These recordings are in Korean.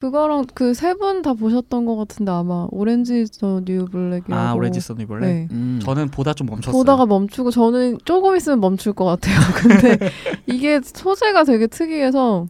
그거랑 그 세 분 다 보셨던 것 같은데 아마 Orange the New Black이라고. 아 Orange Is the New Black. 네. 음. 저는 보다 좀 멈췄어요. 보다가 멈추고 저는 조금 있으면 멈출 것 같아요. 근데 이게 소재가 되게 특이해서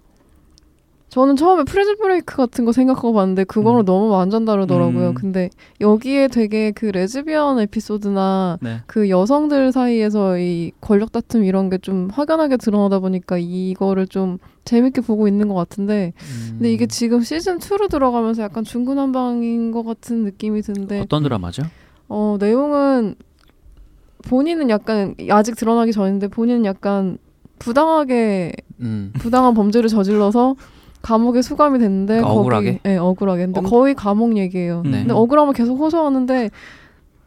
저는 처음에 Prison Break 같은 거 생각하고 봤는데 그거랑 음. 너무 완전 다르더라고요. 음. 근데 여기에 되게 그 레즈비언 에피소드나 네. 그 여성들 사이에서 이 권력 다툼 이런 게 좀 확연하게 드러나다 보니까 이거를 좀 재밌게 보고 있는 것 같은데 음. 근데 이게 지금 시즌 2로 들어가면서 약간 중구난방인 것 같은 느낌이 드는데 어떤 드라마죠? 어 내용은 본인은 약간 아직 드러나기 전인데 본인은 약간 부당하게 음. 부당한 범죄를 저질러서 감옥에 수감이 됐는데 그러니까 거기- 억울하게? 네, 억울하게. 근데 어? 거의 감옥 얘기예요. 네. 근데 억울함을 계속 호소하는데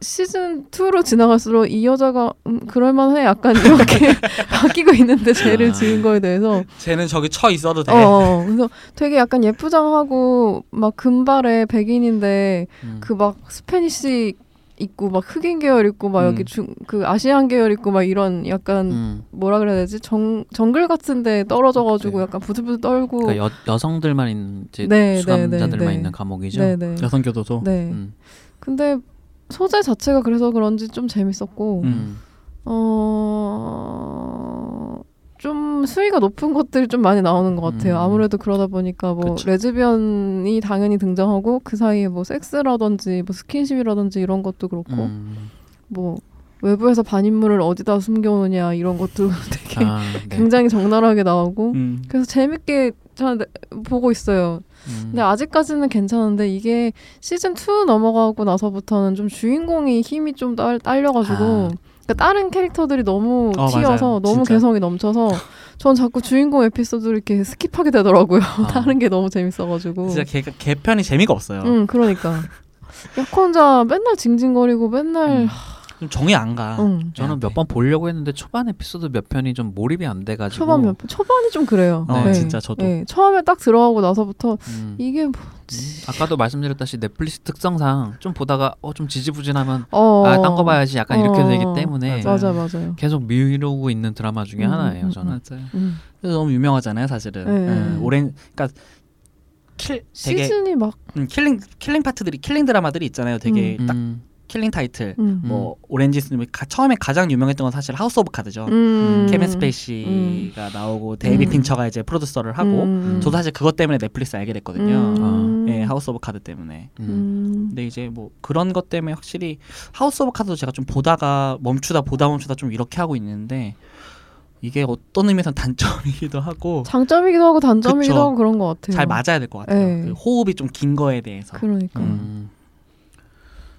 시즌 2로 지나갈수록 이 여자가 음, 그럴만해 약간 이렇게 바뀌고 있는데 죄를 아. 지은 거에 대해서 쟤는 저기 처 있어도 돼. 어, 어 그래서 되게 약간 예쁘장하고 막 금발의 백인인데 음. 그막 스페니시 있고 막 흑인 계열 있고 막 음. 여기 중 그 아시안 계열 있고 막 이런 약간 음. 뭐라 그래야 되지 정 정글 같은데 떨어져가지고 네. 약간 부들부들 떨고 그러니까 여, 여성들만 있는 이제 네, 수감자들만 네, 네, 네. 있는 감옥이죠. 네네 여성 교도소. 네 음. 근데 소재 자체가 그래서 그런지 좀 재밌었고 음. 어 좀 수위가 높은 것들이 좀 많이 나오는 것 같아요. 음. 아무래도 그러다 보니까 뭐 그쵸. 레즈비언이 당연히 등장하고 그 사이에 뭐 섹스라든지 뭐 스킨십이라든지 이런 것도 그렇고 음. 뭐 외부에서 반인물을 어디다 숨겨놓느냐 이런 것도 되게 아, 네. 굉장히 적나라하게 나오고 음. 그래서 재밌게 잘 보고 있어요. 음. 근데 아직까지는 괜찮은데 이게 시즌 2 넘어가고 나서부터는 좀 주인공이 힘이 좀 딸, 딸려가지고 아. 그러니까 다른 캐릭터들이 너무 어, 튀어서 맞아요. 너무 진짜. 개성이 넘쳐서 전 자꾸 주인공 에피소드를 이렇게 skip하게 되더라고요. 아. 다른 게 너무 재밌어가지고. 진짜 개, 개편이 재미가 없어요. 응, 그러니까. 약혼자 맨날 징징거리고 맨날 음. 좀 정이 안 가. 응. 저는 몇 번 보려고 했는데 초반 에피소드 몇 편이 좀 몰입이 안 돼가지고 초반 몇 초반이 좀 그래요. 어, 네. 진짜 저도. 네, 처음에 딱 들어가고 나서부터 음. 이게 뭐 음. 아까도 말씀드렸다시 넷플릭스 특성상 좀 보다가 어 좀 지지부진하면 어. 아 딴 거 봐야지 약간 이렇게 어. 되기 때문에 맞아. 맞아 맞아요. 계속 미루고 있는 드라마 중에 음, 하나예요 음, 저는 맞아요. 음. 그래서 너무 유명하잖아요, 사실은. 네. 예, 오랜 그러니까 킬 되게 시즌이 막 음, killing killing 파트들이 killing 드라마들이 있잖아요. 되게 딱 음. killing 타이틀. 음. 뭐 Orange Is the New 가- 처음에 가장 유명했던 건 사실 House of Cards죠. 음. 케빈 스페이시가 나오고 데이비 음. 핀처가 이제 프로듀서를 하고 음. 저도 사실 그것 때문에 넷플릭스 알게 됐거든요. 음. 예, House of Cards 때문에. 음. 음. 근데 이제 뭐 그런 것 때문에 확실히 하우스 오브 카드도 제가 좀 보다가 멈추다 보다 멈추다 좀 이렇게 하고 있는데 이게 어떤 의미에서 단점이기도 하고 장점이기도 하고 단점이기도 그쵸. 하고 그런 것 같아요. 잘 맞아야 될 것 같아요. 네. 그 호흡이 좀 긴 거에 대해서. 그러니까 음.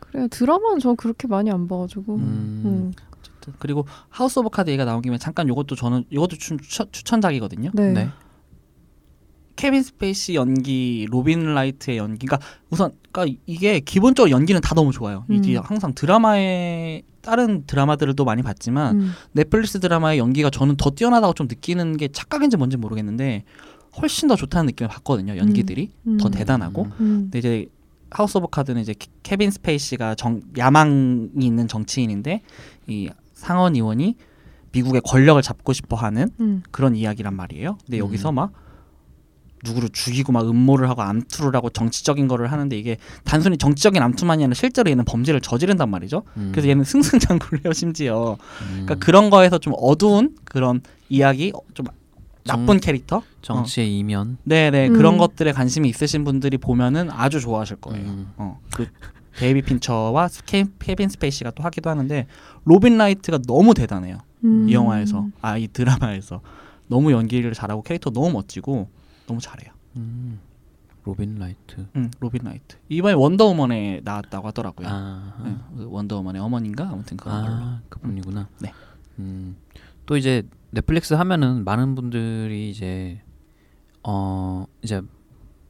그래요. 드라마는 저 그렇게 많이 안 봐가지고. 음. 음. 그리고 House of Cards 얘기가 나온 김에 잠깐 이것도 저는 이것도 추, 추, 추천작이거든요. 네. 네. 케빈 스페이시 연기, 로빈 라이트의 연기가 우선 그러니까 이게 기본적으로 연기는 다 너무 좋아요. 이게 음. 항상 드라마에 다른 드라마들을 또 많이 봤지만 음. 넷플릭스 드라마의 연기가 저는 더 뛰어나다고 좀 느끼는 게 착각인지 뭔지 모르겠는데 훨씬 더 좋다는 느낌을 받거든요. 연기들이 음. 더 대단하고. 음. 근데 이제 하우스 오브 카드는 이제 케- 케빈 스페이시가 정, 야망이 있는 정치인인데 이 상원 의원이 미국의 권력을 잡고 싶어 하는 음. 그런 이야기란 말이에요. 근데 음. 여기서 막 누구를 죽이고 막 음모를 하고 암투를 하고 정치적인 거를 하는데 이게 단순히 정치적인 암투만이 아니라 실제로 얘는 범죄를 저지른단 말이죠. 음. 그래서 얘는 승승장구를 해요 심지어. 음. 그러니까 그런 거에서 좀 어두운 그런 이야기, 어, 좀 나쁜 캐릭터. 정치의 이면 네네 음. 그런 것들에 관심이 있으신 분들이 보면은 아주 좋아하실 거예요. 음. 어, 그 데이빗 핀처와 스케, 케빈 스페이시가 또 하기도 하는데 로빈 라이트가 너무 대단해요. 음. 이 영화에서 아 이 드라마에서 너무 연기를 잘하고 캐릭터 너무 멋지고 너무 잘해요. 음. 로빈 라이트 응, 로빈 라이트 이번에 원더우먼에 나왔다고 하더라고요. 아, 네, 그 원더우먼의 어머니인가 아무튼 그런 걸로. 아 그분이구나 네. 음. 또 이제 넷플릭스 하면은 많은 분들이 이제 어 이제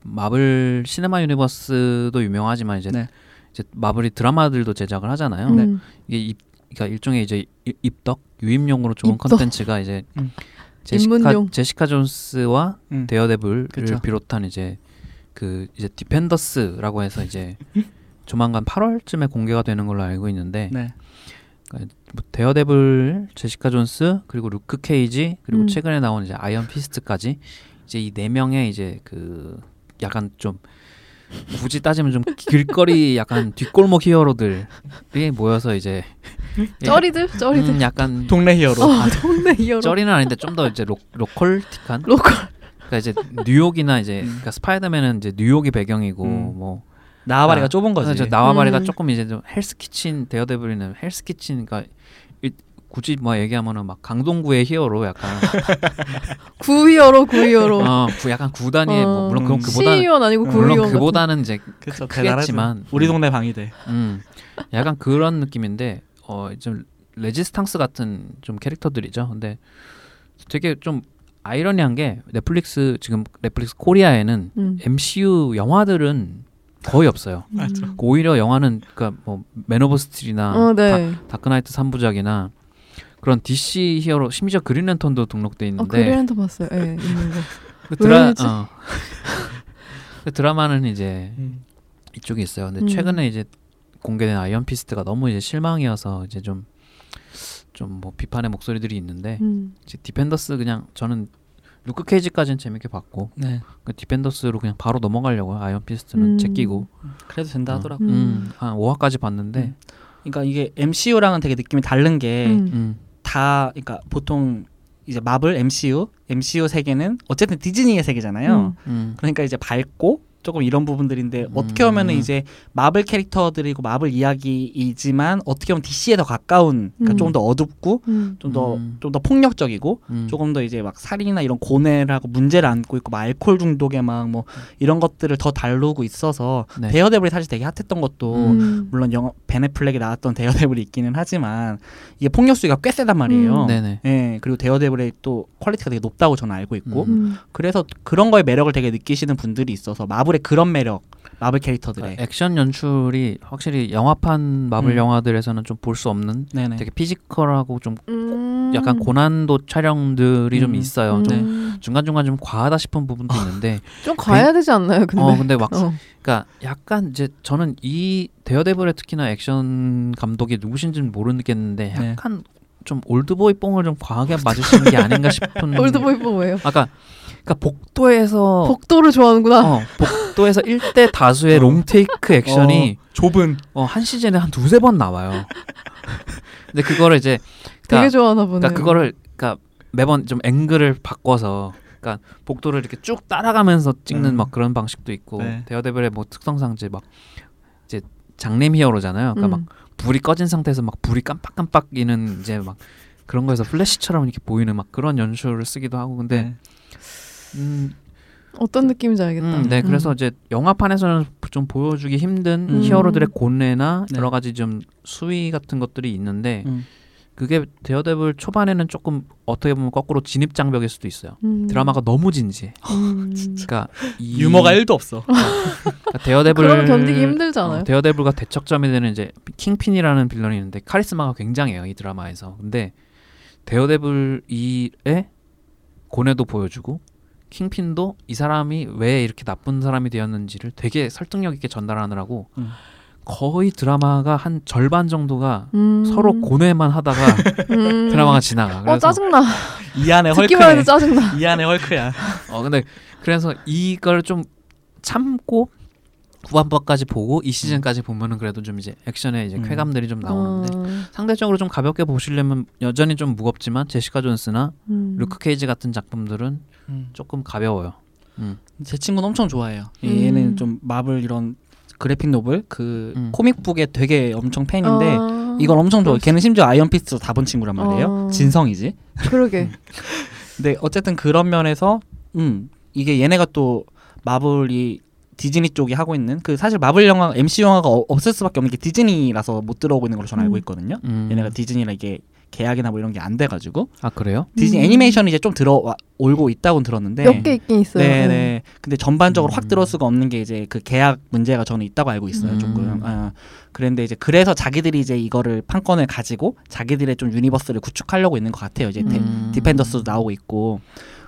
마블 시네마 유니버스도 유명하지만 이제 네. 이제 마블이 드라마들도 제작을 하잖아요. 음. 이게 입, 그러니까 일종의 이제 입- 입덕 유입용으로 좋은 입덕. 컨텐츠가 이제 음. 제시카 입문용. 제시카 존스와 음. 데어데블을 그쵸. 비롯한 이제 그 이제 디펜더스라고 해서 이제 조만간 8월쯤에 공개가 되는 걸로 알고 있는데 네. 뭐 데어데블, 제시카 존스 그리고 루크 케이지 그리고 음. 최근에 나온 이제 아이언 피스트까지 이제 이 네 명의 이제 그 약간 좀 굳이 따지면 좀 길거리 약간 뒷골목 hero들이 모여서 이제 쩌리들 쩌리들 음, 약간 동네 hero. 어 동네 hero 쩌리는 아닌데 좀 더 이제 로, local틱한 local 그러니까 이제 뉴욕이나 이제 음. 그러니까 스파이더맨은 이제 뉴욕이 배경이고 음. 뭐 나와바리가 아, 좁은 거지. 그래서 나와바리가 음. 조금 이제 좀 헬스 키친 데어데블이는 헬스 키친 그러니까 이- 굳이 뭐 얘기하면은 막 강동구의 hero 약간 구hero 구hero 어 구- 약간 구단위의 뭐 물론 그건 음. 그보다는 시의원 아니고 음. 구의원 물론 같은. 그보다는 이제 그쵸, 크겠지만. 우리 동네 방위대. 음 약간 그런 느낌인데 어 좀 레지스탕스 같은 좀 캐릭터들이죠. 근데 되게 좀 아이러니한 게 넷플릭스 지금 넷플릭스 코리아에는 음. MCU 영화들은 거의 없어요. 맞죠. 음. 오히려 영화는 그러니까 뭐 맨 오브 스틸이나 어, 네. 다크나이트 3부작이나 그런 DC hero 심지어 그린랜턴도 등록돼 어, 있는데 그린랜턴 봤어요. 예, 있는 거. 그 드라? 어. 그 드라마는 이제 음. 이쪽에 있어요. 근데 음. 최근에 이제 공개된 아이언 피스트가 너무 이제 실망이어서 이제 좀 좀 뭐 비판의 목소리들이 있는데 음. 이제 디펜더스 그냥 저는 루크 케이지까지는 재밌게 봤고 네. 그 디펜더스로 그냥 바로 넘어가려고요. 아이언 피스트는 음. 제끼고 그래도 된다 어. 하더라고. 음. 음, 한 5화까지 봤는데 음. 그러니까 이게 MCU랑은 되게 느낌이 다른 게 음. 음. 다 그러니까 보통 이제 마블 MCU MCU 세계는 어쨌든 디즈니의 세계잖아요. 음. 음. 그러니까 이제 밝고 조금 이런 부분들인데 음. 어떻게 보면은 이제 마블 캐릭터들이고 마블 이야기이지만 어떻게 보면 DC에 더 가까운 그러니까 음. 좀더 어둡고 음. 좀더 음. 좀더 폭력적이고 음. 조금 더 이제 막 살인이나 이런 고뇌를 하고 문제를 안고 있고 막 알코올 중독에 막 뭐 이런 것들을 더 다루고 있어서 네. 데어데블이 사실 되게 핫했던 것도 음. 물론 영화 베네플렉이 나왔던 데어데블이 있기는 하지만 이게 폭력 수위가 꽤 세단 말이에요. 음. 네네. 예, 그리고 데어데블의 또 quality가 되게 높다고 저는 알고 있고 음. 그래서 그런 거에 매력을 되게 느끼시는 분들이 있어서 마블 의 그런 매력, 마블 캐릭터들의 그러니까 액션 연출이 확실히 영화판 마블 음. 영화들에서는 좀 볼 수 없는 네네. 되게 physical하고 좀 음. 약간 고난도 촬영들이 좀 음. 있어요. 좀 음. 중간 중간 좀 과하다 싶은 부분도 있는데. 좀 가야 되지 않나요? 근데. 어 근데 막 어. 그러니까 약간 이제 저는 이 데어데블의 특히나 액션 감독이 누구신지는 모르겠는데 네. 약간 좀 올드보이 뽕을 좀 과하게 맞으시는 게 아닌가 싶은. 올드보이 뭐예요? 아까 그러니까 복도에서 복도를 좋아하는구나. 어, 복도에서 일대 다수의 어. long take 액션이 좁은 어, 한 시즌에 한 두세 번 나와요. 근데 그거를 이제 되게 그러니까, 좋아하나 보네. 그러니까 그거를 그러니까 매번 좀 앵글을 바꿔서 그러니까 복도를 이렇게 쭉 따라가면서 찍는 음. 막 그런 방식도 있고 네. 데어데블의 뭐 특성상 이제 막 이제 장렘 히어로잖아요. 그러니까 막 음. 불이 꺼진 상태에서 막 불이 깜빡깜빡이는 이제 막 그런 거에서 플래시처럼 이렇게 보이는 막 그런 연출을 쓰기도 하고 근데 네. 음, 어떤 느낌인지 알겠다. 음, 네, 음. 그래서 이제 영화판에서는 좀 보여주기 힘든 음. 히어로들의 고뇌나 네. 여러 가지 좀 수위 같은 것들이 있는데 음. 그게 데어데블 초반에는 조금 어떻게 보면 거꾸로 진입 장벽일 수도 있어요. 음. 드라마가 너무 진지해. 음. 그러니까 이 유머가 1도 없어. 그러니까 데어데블 그럼 견디기 힘들잖아요. 어, 데어데블과 대척점이 되는 이제 킹핀이라는 빌런이 있는데 카리스마가 굉장해요 이 드라마에서. 근데 데어데블 2의 고뇌도 보여주고 킹핀도 이 사람이 왜 이렇게 나쁜 사람이 되었는지를 되게 설득력 있게 전달하느라고 음. 거의 드라마가 한 절반 정도가 음. 서로 고뇌만 하다가 음. 드라마가 지나가. 어 짜증나. 이 안에 듣기만 해도 헐크네. 짜증나. 이 안에 헐크야. 어 근데 그래서 이걸 좀 참고 후반부까지 보고 이 시즌까지 보면은 그래도 좀 이제 액션의 이제 음. 쾌감들이 좀 나오는데 어. 상대적으로 좀 가볍게 보시려면 여전히 좀 무겁지만 제시카 존스나 음. 루크 케이지 같은 작품들은 음. 조금 가벼워요. 음. 제 친구는 엄청 좋아해요. 음. 얘는 좀 마블 이런 graphic novel 그 음. comic book에 되게 엄청 팬인데 아. 이건 엄청 좋아. 그럴 걔는 심지어 아이언 피스트도 다 본 친구란 말이에요. 어. 진성이지. 그러게. 근데 어쨌든 그런 면에서 음 이게 얘네가 또 마블이 디즈니 쪽이 하고 있는 그 사실 마블 영화 MCU 영화가 어- 없을 수밖에 없는 게 디즈니라서 못 들어오고 있는 걸로 저는 알고 음. 있거든요. 음. 얘네가 디즈니랑 이게 계약이나 뭐 이런 게 안 돼가지고 아 그래요? 디즈니 음. 애니메이션이 이제 좀 들어오고 있다고는 들었는데 몇 개 있긴 있어요. 네네. 근데 전반적으로 음. 확 들어올 수가 없는 게 이제 그 계약 문제가 저는 있다고 알고 있어요. 음. 조금. 어. 그런데 이제 그래서 자기들이 이제 이거를 판권을 가지고 자기들의 좀 universe를 구축하려고 있는 것 같아요. 이제 데- 음. 디펜더스도 나오고 있고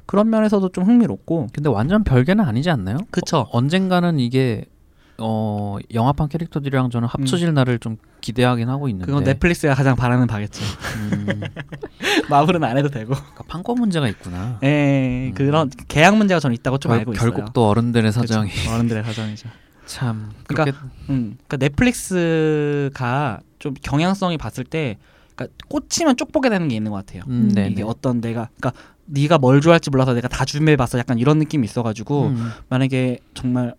그런 면에서도 좀 흥미롭고. 근데 완전 별개는 아니지 않나요? 그쵸. 언젠가는 이게 어 영화판 캐릭터들이랑 저는 합쳐질 날을 좀 기대하긴 하고 있는데 그건 넷플릭스가 가장 바라는 바겠지. 음, 마블은 안 해도 되고. 그러니까 판권 문제가 있구나. 예, 음. 그런 계약 문제가 저는 있다고 좀 결- 알고 있어요. 결국 또 어른들의 사정이 그쵸, 어른들의 사정이죠. 참 그러니까 음, 그러니까 넷플릭스가 좀 경향성이 봤을 때, 그러니까 꽂히면 쪽 보게 되는 게 있는 것 같아요. 음, 네, 이게 네. 어떤 내가, 그러니까 네가 뭘 좋아할지 몰라서 내가 다 준비해봤어. 약간 이런 느낌이 있어가지고 음. 만약에 정말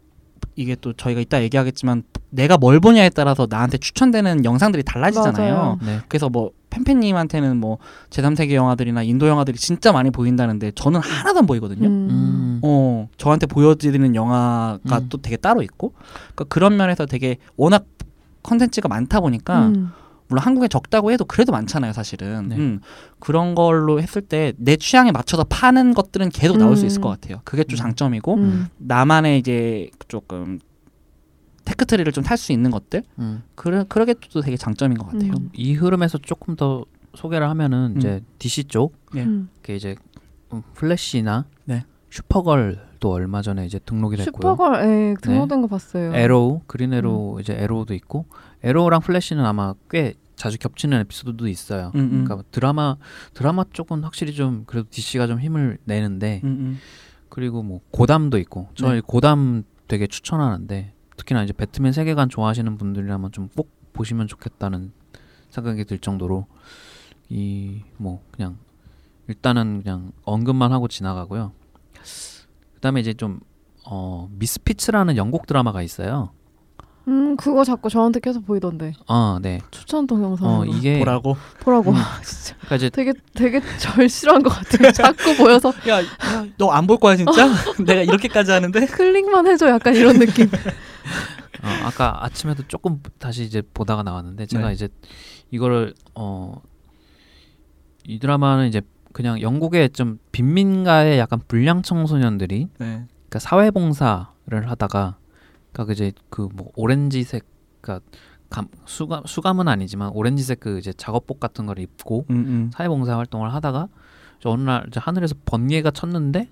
이게 또 저희가 이따 얘기하겠지만 내가 뭘 보냐에 따라서 나한테 추천되는 영상들이 달라지잖아요. 네. 그래서 뭐 팬팬님한테는 뭐 제3세계 영화들이나 인도 영화들이 진짜 많이 보인다는데 저는 하나도 안 보이거든요. 음. 음. 어 저한테 보여드리는 영화가 음. 또 되게 따로 있고 그러니까 그런 면에서 되게 워낙 컨텐츠가 많다 보니까 음. 물론 한국에 적다고 해도 그래도 많잖아요 사실은 네. 음, 그런 걸로 했을 때 내 취향에 맞춰서 파는 것들은 계속 나올 수 있을 음. 것 같아요 그게 좀 음. 장점이고 음. 나만의 이제 조금 tech tree를 좀 탈 수 있는 것들 음. 그러, 그러게 또 되게 장점인 것 같아요 음. 이 흐름에서 조금 더 소개를 하면은 이제 DC 쪽 예. 음. 그 이제 음, 플래시나 네. 슈퍼걸도 얼마 전에 이제 등록이 됐고요. 슈퍼걸 예, 등록된 거 봤어요. 애로우, 그린 애로우 이제 애로우도 있고 애로우랑 플래시는 아마 꽤 자주 겹치는 에피소드도 있어요. 음, 음. 그러니까 드라마 드라마 쪽은 확실히 좀 그래도 DC가 좀 힘을 내는데 음, 음. 그리고 뭐 고담도 있고 저희 네. 고담 되게 추천하는데 특히나 이제 배트맨 세계관 좋아하시는 분들이라면 좀 꼭 보시면 좋겠다는 생각이 들 정도로 이 뭐 그냥 일단은 그냥 언급만 하고 지나가고요. 그다음에 이제 좀 어, 미스피츠라는 영국 드라마가 있어요. 음 그거 자꾸 저한테 계속 보이던데 어, 네. 추천 동영상. 어, 이게 보라고 보라고. 음. 진짜 그러니까 이제 되게 되게 절실한 것 같아요. 자꾸 보여서 야 너 안 볼 거야 진짜 내가 이렇게까지 하는데 클릭만 해줘 약간 이런 느낌. 어, 아까 아침에도 조금 다시 이제 보다가 나왔는데 제가 네. 이제 이거를 어 이 드라마는 이제 그냥 영국의 좀 빈민가의 약간 불량 청소년들이 네. 그러니까 사회봉사를 하다가 그러니까 이제 그 뭐 오렌지색 그러니까 감, 수감 수감은 아니지만 오렌지색 그 이제 작업복 같은 걸 입고 음, 음. 사회봉사 활동을 하다가 이제 어느 날 이제 하늘에서 번개가 쳤는데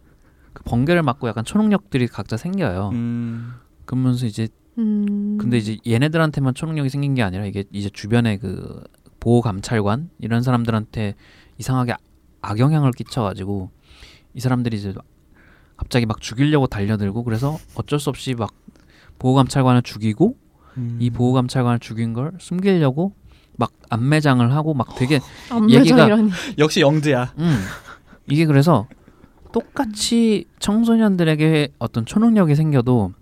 그 번개를 맞고 약간 초능력들이 각자 생겨요. 음. 그러면서 이제 음. 근데 이제 얘네들한테만 초능력이 생긴 게 아니라 이게 이제 주변에 그 보호 감찰관 이런 사람들한테 이상하게 아- 악영향을 끼쳐가지고 이 사람들이 이제 갑자기 막 죽이려고 달려들고 그래서 어쩔 수 없이 막 보호 감찰관을 죽이고 음. 이 보호 감찰관을 죽인 걸 숨기려고 막 안매장을 하고 막 되게 안매장이라니. 역시 영드야 음 이게 그래서 똑같이 청소년들에게 어떤 초능력이 생겨도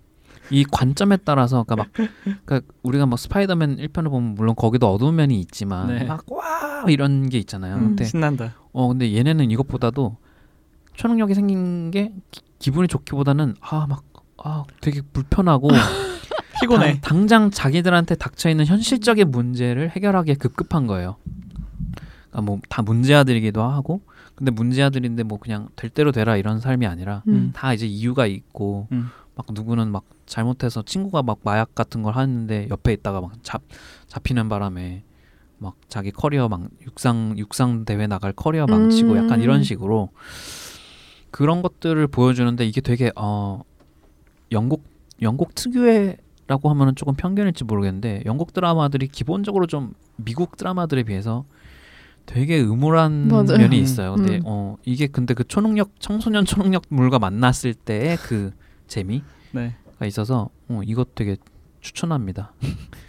이 관점에 따라서 그러니까 막 그러니까 우리가 뭐 스파이더맨 1편을 보면 물론 거기도 어두운 면이 있지만 네. 막와 이런 게 있잖아요. 음. 근데 신난다 어 근데 얘네는 이것보다도 초능력이 생긴 게 기, 기분이 좋기보다는 아 막 아 되게 불편하고 피곤해 당, 당장 자기들한테 닥쳐 있는 현실적인 문제를 해결하기에 급급한 거예요. 그러니까 뭐 다 문제아들이기도 하고 근데 문제아들인데 뭐 그냥 될 대로 되라 이런 삶이 아니라 음. 다 이제 이유가 있고 음. 막 누구는 막 잘못해서 친구가 막 마약 같은 걸 하는데 옆에 있다가 막 잡 잡히는 바람에 막 자기 커리어 막 육상 육상 대회 나갈 커리어 망치고 약간 음. 이런 식으로 그런 것들을 보여주는데 이게 되게 어 영국 영국 특유의 라고 하면은 조금 편견일지 모르겠는데 영국 드라마들이 기본적으로 좀 미국 드라마들에 비해서 되게 음울한 맞아요. 면이 있어요. 근데 음. 어 이게 근데 그 초능력 청소년 초능력물과 만났을 때의 그 재미가 네. 있어서 어 이것 되게 추천합니다.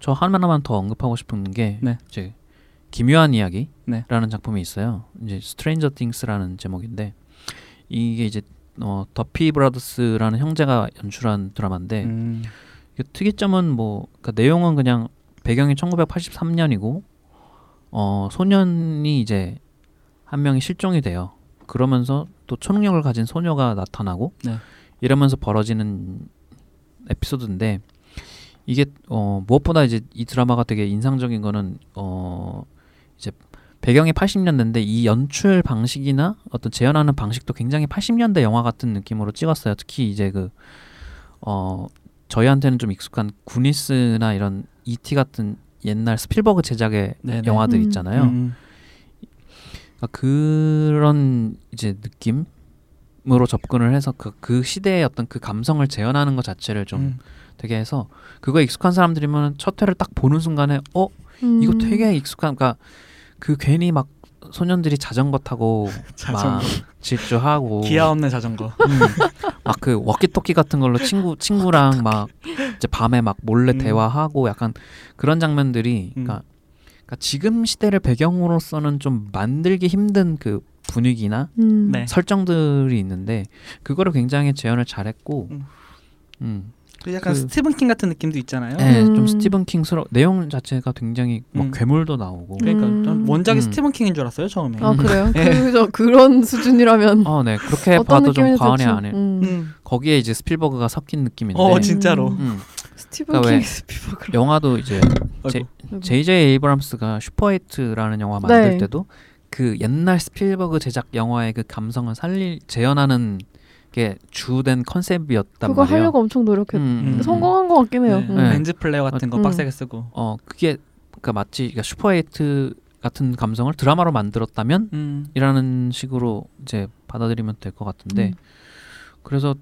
저 하나만 더 언급하고 싶은 게 네. 이제 기묘한 이야기라는 네. 작품이 있어요. 이제 스트레인저 띵스라는 제목인데 이게 이제 어 더피 브라더스라는 형제가 연출한 드라마인데 음. 특이점은 뭐 그러니까 내용은 그냥 배경이 1983년이고 어 소년이 이제 한 명이 실종이 돼요. 그러면서 또 초능력을 가진 소녀가 나타나고 네. 이러면서 벌어지는 에피소드인데 이게 어 무엇보다 이제 이 드라마가 되게 인상적인 거는 어 이제 배경이 80년대인데 이 연출 방식이나 어떤 재현하는 방식도 굉장히 80년대 영화 같은 느낌으로 찍었어요. 특히 이제 그 어 저희한테는 좀 익숙한 구니스나 이런 E.T. 같은 옛날 스필버그 제작의 네네. 영화들 음. 있잖아요. 음. 그러니까 그런 이제 느낌 으로 접근을 해서 그, 그 시대의 어떤 그 감성을 재현하는 것 자체를 좀 음. 되게 해서 그거에 익숙한 사람들이면 첫 회를 딱 보는 순간에 어 이거 음. 되게 익숙한 그러니까 그 괜히 막 소년들이 자전거 타고 자전거. 막 질주하고 기아 없는 자전거. 음, 막그 워키토키 같은 걸로 친구 친구랑 막 이제 밤에 막 몰래 음. 대화하고 약간 그런 장면들이 음. 그러니까, 그러니까 지금 시대를 배경으로서는 좀 만들기 힘든 그 분위기나 음. 네. 설정들이 있는데 그거를 굉장히 재현을 잘했고 음. 음. 그 약간 그- 스티븐 킹 같은 느낌도 있잖아요. 네, 음. 좀 스티븐 킹스러 내용 자체가 굉장히 막 음. 괴물도 나오고 그러니까 음. 전 원작이 음. 스티븐 킹인 줄 알았어요 처음에. 아 그래요? 예. 그저 그런 수준이라면 어, 네 그렇게 봐도 좀 과언이 아니에요. 음. 음. 거기에 이제 스필버그가 섞인 느낌인데 어 진짜로. 음. 음, 스티븐 그러니까 킹 외 스필버그 영화도 이제 제- 아이고. J.J. 에이브람스가 슈퍼에이트라는 영화 만들 네. 때도 그 옛날 스필버그 제작 영화의 그 감성을 살릴 재현하는 게 주된 컨셉이었단 그거 말이에요. 하려고 엄청 노력했. 음. 성공한 것 같긴 해요. 네. 음. 네. lens flare 같은 거 음. 빡세게 쓰고. 어 그게 그러니까 마치 그러니까 슈퍼에이트 같은 감성을 드라마로 만들었다면 음. 이라는 식으로 이제 받아들이면 될 것 같은데 음. 그래서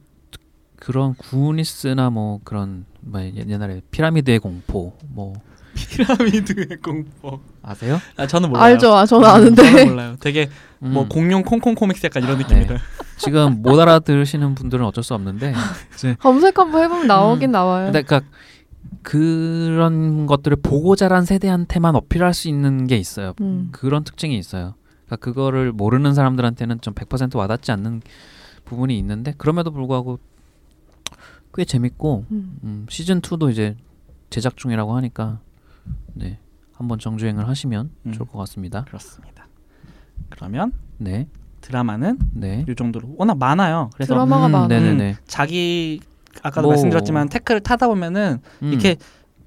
그런 구니스나 뭐 그런 뭐 옛날에 피라미드의 공포 뭐 피라미드의 공포. 아세요? 아 저는 몰라요. 알죠. 아, 저는 아는데. 저는 몰라요. 되게 뭐 음, 공룡 콩콩 코믹스 약간 이런 네. 느낌이다. 지금 못 알아들으시는 분들은 어쩔 수 없는데 검색 한번 해보면 나오긴 음. 나와요. 근데 그러니까 그런 것들을 보고 자란 세대한테만 어필할 수 있는 게 있어요. 음. 그런 특징이 있어요. 그러니까 그거를 모르는 사람들한테는 좀 100% 와닿지 않는 부분이 있는데 그럼에도 불구하고 꽤 재밌고 음. 음, 시즌 2도 이제 제작 중이라고 하니까 네 한번 정주행을 하시면 음. 좋을 것 같습니다. 그렇습니다. 그러면 네, 드라마는 네. 이 정도로 워낙 많아요. 그래서 드라마가 음, 많아. 네네네. 자기 아까도 뭐- 말씀드렸지만 태클을 타다 보면은 음, 이렇게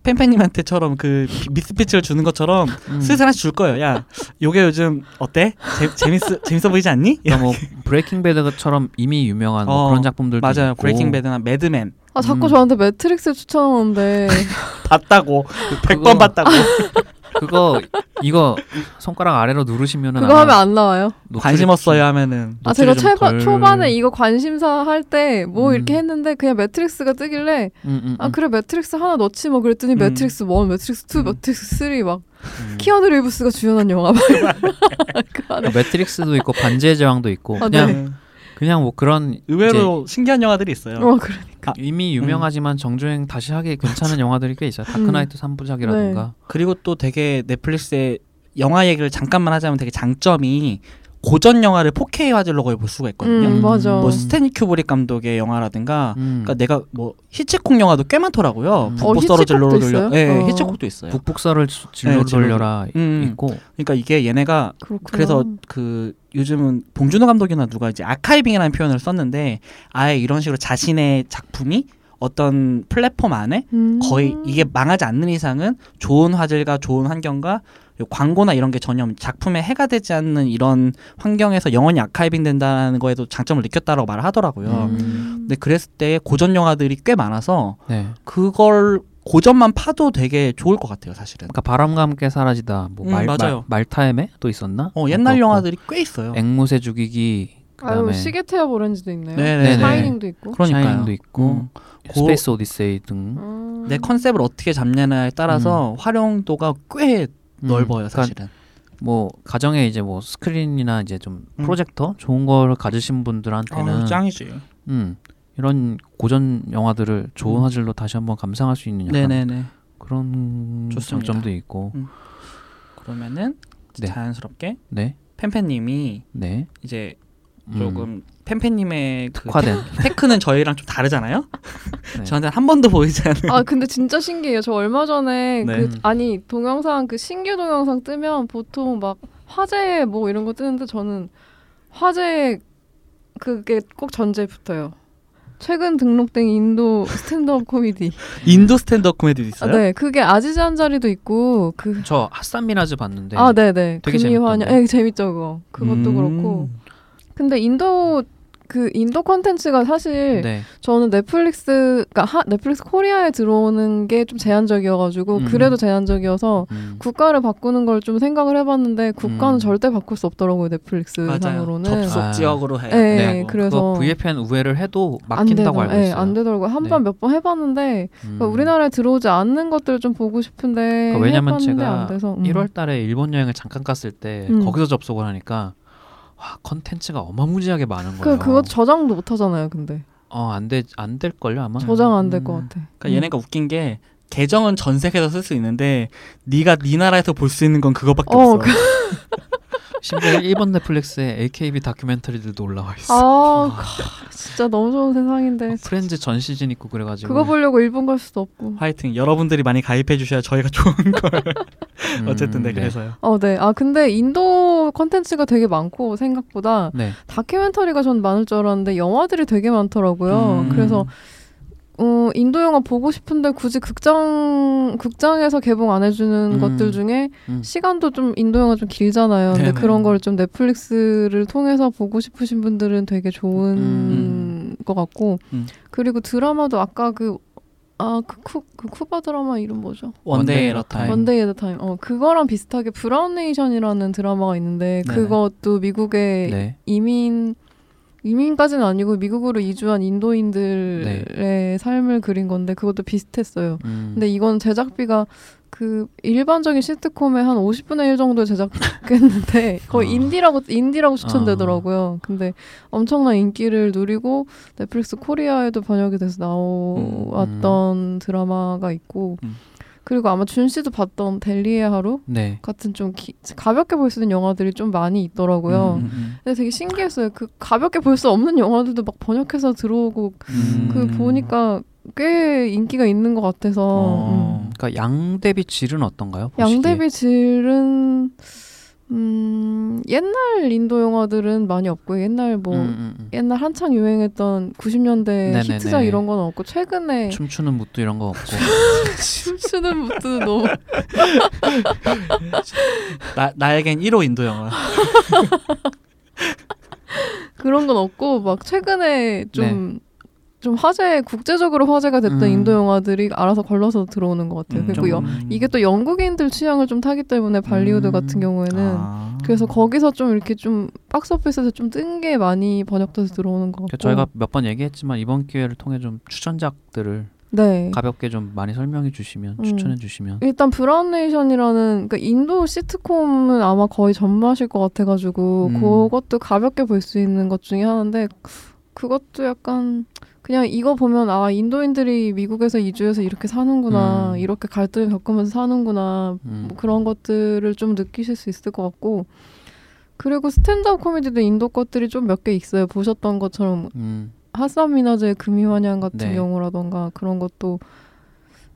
팬팬님한테처럼 그 비- 미스피치를 주는 것처럼 음. 슬슬 하나씩 줄 거예요. 야, 요게 요즘 어때? 재, 재밌어 재밌어 보이지 않니? 그러니까 뭐 브레이킹 배드처럼 이미 유명한 뭐 어, 그런 작품들도 맞아요. 있고. 브레이킹 배드나 매드맨 아 자꾸 음. 저한테 매트릭스 추천하는데 봤다고 100번 그거- 봤다고 그거 이거 손가락 아래로 누르시면은 그거 아마 하면 안 나와요. 관심 좀- 없어요 하면은 아 제가 초반 덜- 초반에 이거 관심사 할 때뭐 음. 이렇게 했는데 그냥 매트릭스가 뜨길래 음, 음, 아 음. 그래 매트릭스 하나 넣지 뭐 그랬더니 음. 매트릭스 1, 매트릭스 2, 음. 매트릭스 3막 음. 키아누 리브스가 주연한 영화 막그 그 매트릭스도 있고 반지의 제왕도 있고 아, 그냥 네. 그냥 뭐 그런 의외로 신기한 영화들이 있어요. 어 그래 이미 유명하지만 정주행 다시 하기 괜찮은 영화들이 꽤 있어요. 다크나이트 삼 3부작이라든가. 그리고 또 되게 넷플릭스의 영화 얘기를 잠깐만 하자면 되게 장점이 고전 영화를 4K 화질로 거의 볼 수가 있거든요. 음, 맞아. 뭐 스탠리 큐브릭 감독의 영화라든가 음. 그러니까 내가 뭐 히치콕 영화도 꽤 많더라고요. 음. 북부 어, 히치콕도 돌려. 있어요? 네, 어. 히치콕도 있어요. 북북서를 지- 진로로 네. 돌려라 음. 있고 그러니까 이게 얘네가 그렇구나. 그래서 그 요즘은 봉준호 감독이나 누가 이제 아카이빙이라는 표현을 썼는데 아예 이런 식으로 자신의 작품이 어떤 플랫폼 안에 음. 거의 이게 망하지 않는 이상은 좋은 화질과 좋은 환경과 광고나 이런 게 전혀 작품에 해가 되지 않는 이런 환경에서 영원히 아카이빙 된다는 거에도 장점을 느꼈다라고 말을 하더라고요. 음. 근데 그랬을 때 고전 영화들이 꽤 많아서 네. 그걸 고전만 파도 되게 좋을 것 같아요, 사실은. 그러니까 바람과 함께 사라지다 뭐 음, 말, 맞아요. 말, 말타의 매 또 있었나? 어, 옛날 영화들이 꽤 있어요. 앵무새 죽이기 아유 그다음에 시계태엽 오렌지도 있네요. 네네네. 샤이닝도 있고. 그러니까요. 샤이닝도 있고 음. 고- 스페이스 오디세이 등 음. 내 컨셉을 어떻게 잡냐에 따라서 활용도가 꽤 음, 넓어요, 그러니까 사실은. 뭐 가정에 이제 뭐 스크린이나 이제 좀 음. 프로젝터 좋은 걸 가지신 분들한테는 어, 짱이지. 음, 이런 고전 영화들을 좋은 음. 화질로 다시 한번 감상할 수 있는 약간 네네네. 그런 좋습니다. 장점도 있고 음. 그러면은 네. 자연스럽게 네, 팬팬님이 네, 이제 음, 조금 팬팬님의 그 특화된 테크는 저희랑 좀 다르잖아요. 네. 저한테 한 번도 보이지 않는. 아 근데 진짜 신기해요. 저 얼마 전에 네. 그 아니 동영상 그 신규 동영상 뜨면 보통 막 화제 뭐 이런 거 뜨는데 저는 화제 그게 꼭 전제에 붙어요. 최근 등록된 인도 스탠드업 코미디. 인도 스탠드업 코미디도 있어요. 아, 네, 그게 아지즈 안사리도 있고 그. 저 하산 미나즈 봤는데 아, 네, 네. 되게. 재밌던데. 네, 재밌죠, 그거. 그것도 음. 그렇고. 근데 인도 그 인도 컨텐츠가 사실 네. 저는 넷플릭스 그러니까 하, 넷플릭스 코리아에 들어오는 게 좀 제한적이어가지고 음. 그래도 제한적이어서 음. 국가를 바꾸는 걸 좀 생각을 해봤는데 국가는 음. 절대 바꿀 수 없더라고요 넷플릭스 맞아요. 상으로는 접속 아. 지역으로 해. 네, 네. 그래서 VPN 우회를 해도 안 막힌다고 되더- 알고 네, 있어요. 안 되더라고요. 한 네. 번몇 번 해봤는데 음. 그러니까 우리나라에 들어오지 않는 것들을 좀 보고 싶은데 그러니까 왜냐면 제가 안 돼서 음. 1월달에 일본 여행을 잠깐 갔을 때 음. 거기서 접속을 하니까 와 컨텐츠가 어마무지하게 많은 그 거예요. 그거 저장도 못 하잖아요. 근데 어안돼안 될 걸요 아마. 저장 안 될것 음. 같아. 그러니까 얘네가 웃긴 게 계정은 전 세계에서 쓸 수 있는데 네가 네 나라에서 볼 수 있는 건 그거밖에 어, 없어. 그- 심지어 일본 넷플릭스에 AKB 다큐멘터리들도 올라와 있어. 아 가- 진짜 너무 좋은 세상인데 어, 프렌즈 전 시즌 있고 그래가지고. 그거 보려고 일본 갈 수도 없고. 화이팅. 여러분들이 많이 가입해 주셔야 저희가 좋은 걸. 음, 어쨌든 네 그래서요. 어, 네. 아 근데 인도 컨텐츠가 되게 많고 생각보다 네. 다큐멘터리가 전 많을 줄 알았는데 영화들이 되게 많더라고요. 음. 그래서 어, 인도 영화 보고 싶은데 굳이 극장 극장에서 개봉 안 해주는 음. 것들 중에 음. 시간도 좀 인도 영화 좀 길잖아요. 근데 네네. 그런 걸 좀 넷플릭스를 통해서 보고 싶으신 분들은 되게 좋은 음. 것 같고 음. 그리고 드라마도 아까 그 아, 그, 쿠, 그 쿠바 드라마 이름 뭐죠? One Day at a Time. One Day at a Time. 어, 그거랑 비슷하게 브라운 네이션이라는 드라마가 있는데 네네. 그것도 미국의 네. 이민 이민까지는 아니고 미국으로 이주한 인도인들의 삶을 그린 건데 그것도 비슷했어요. 음. 근데 이건 제작비가 그 일반적인 시트콤의 한 50분의 1 정도 제작했는데 거의 아. 인디라고 인디라고 추천되더라고요. 근데 엄청난 인기를 누리고 넷플릭스 코리아에도 번역이 돼서 나왔던 드라마가 있고 음. 그리고 아마 준 씨도 봤던 델리의 하루 네. 같은 좀 기- 가볍게 볼 수 있는 영화들이 좀 많이 있더라고요. 음, 음. 근데 되게 신기했어요. 그 가볍게 볼 수 없는 영화들도 막 번역해서 들어오고 음. 그 보니까 꽤 인기가 있는 것 같아서 어. 음. 그러니까 양 대비 질은 어떤가요? 보시기에? 양 대비 질은 음, 옛날 인도 영화들은 많이 없고 옛날 뭐 음, 음, 음. 옛날 한창 유행했던 90년대 네네네. 히트작 이런 건 없고 최근에 춤추는 무뚜 이런 거 없고. 춤추는 무뚜 너무 나 나에겐 1호 인도 영화. 그런 건 없고 막 최근에 좀 네. 좀 화제 국제적으로 화제가 됐던 음. 인도 영화들이 알아서 걸러서 들어오는 것 같아요. 음, 그리고 좀- 여- 이게 또 영국인들 취향을 좀 타기 때문에 발리우드 음. 같은 경우에는 아. 그래서 거기서 좀 이렇게 좀 박스오피스에서 좀 뜬 게 많이 번역돼서 들어오는 것 같고 그러니까 저희가 몇 번 얘기했지만 이번 기회를 통해 좀 추천작들을 네 가볍게 좀 많이 설명해 주시면 음. 추천해 주시면 일단 브라운 네이션이라는 그러니까 인도 시트콤은 아마 거의 전무하실 것 같아가지고 음. 그것도 가볍게 볼 수 있는 것 중에 하나인데 그것도 약간 그냥 이거 보면 아 인도인들이 미국에서 이주해서 이렇게 사는구나 음. 이렇게 갈등을 겪으면서 사는구나 음. 뭐 그런 것들을 좀 느끼실 수 있을 것 같고 그리고 스탠드업 코미디도 인도 것들이 좀 몇 개 있어요 보셨던 것처럼 음. 하산 미나즈의 금의환향 같은 네. 경우라던가 그런 것도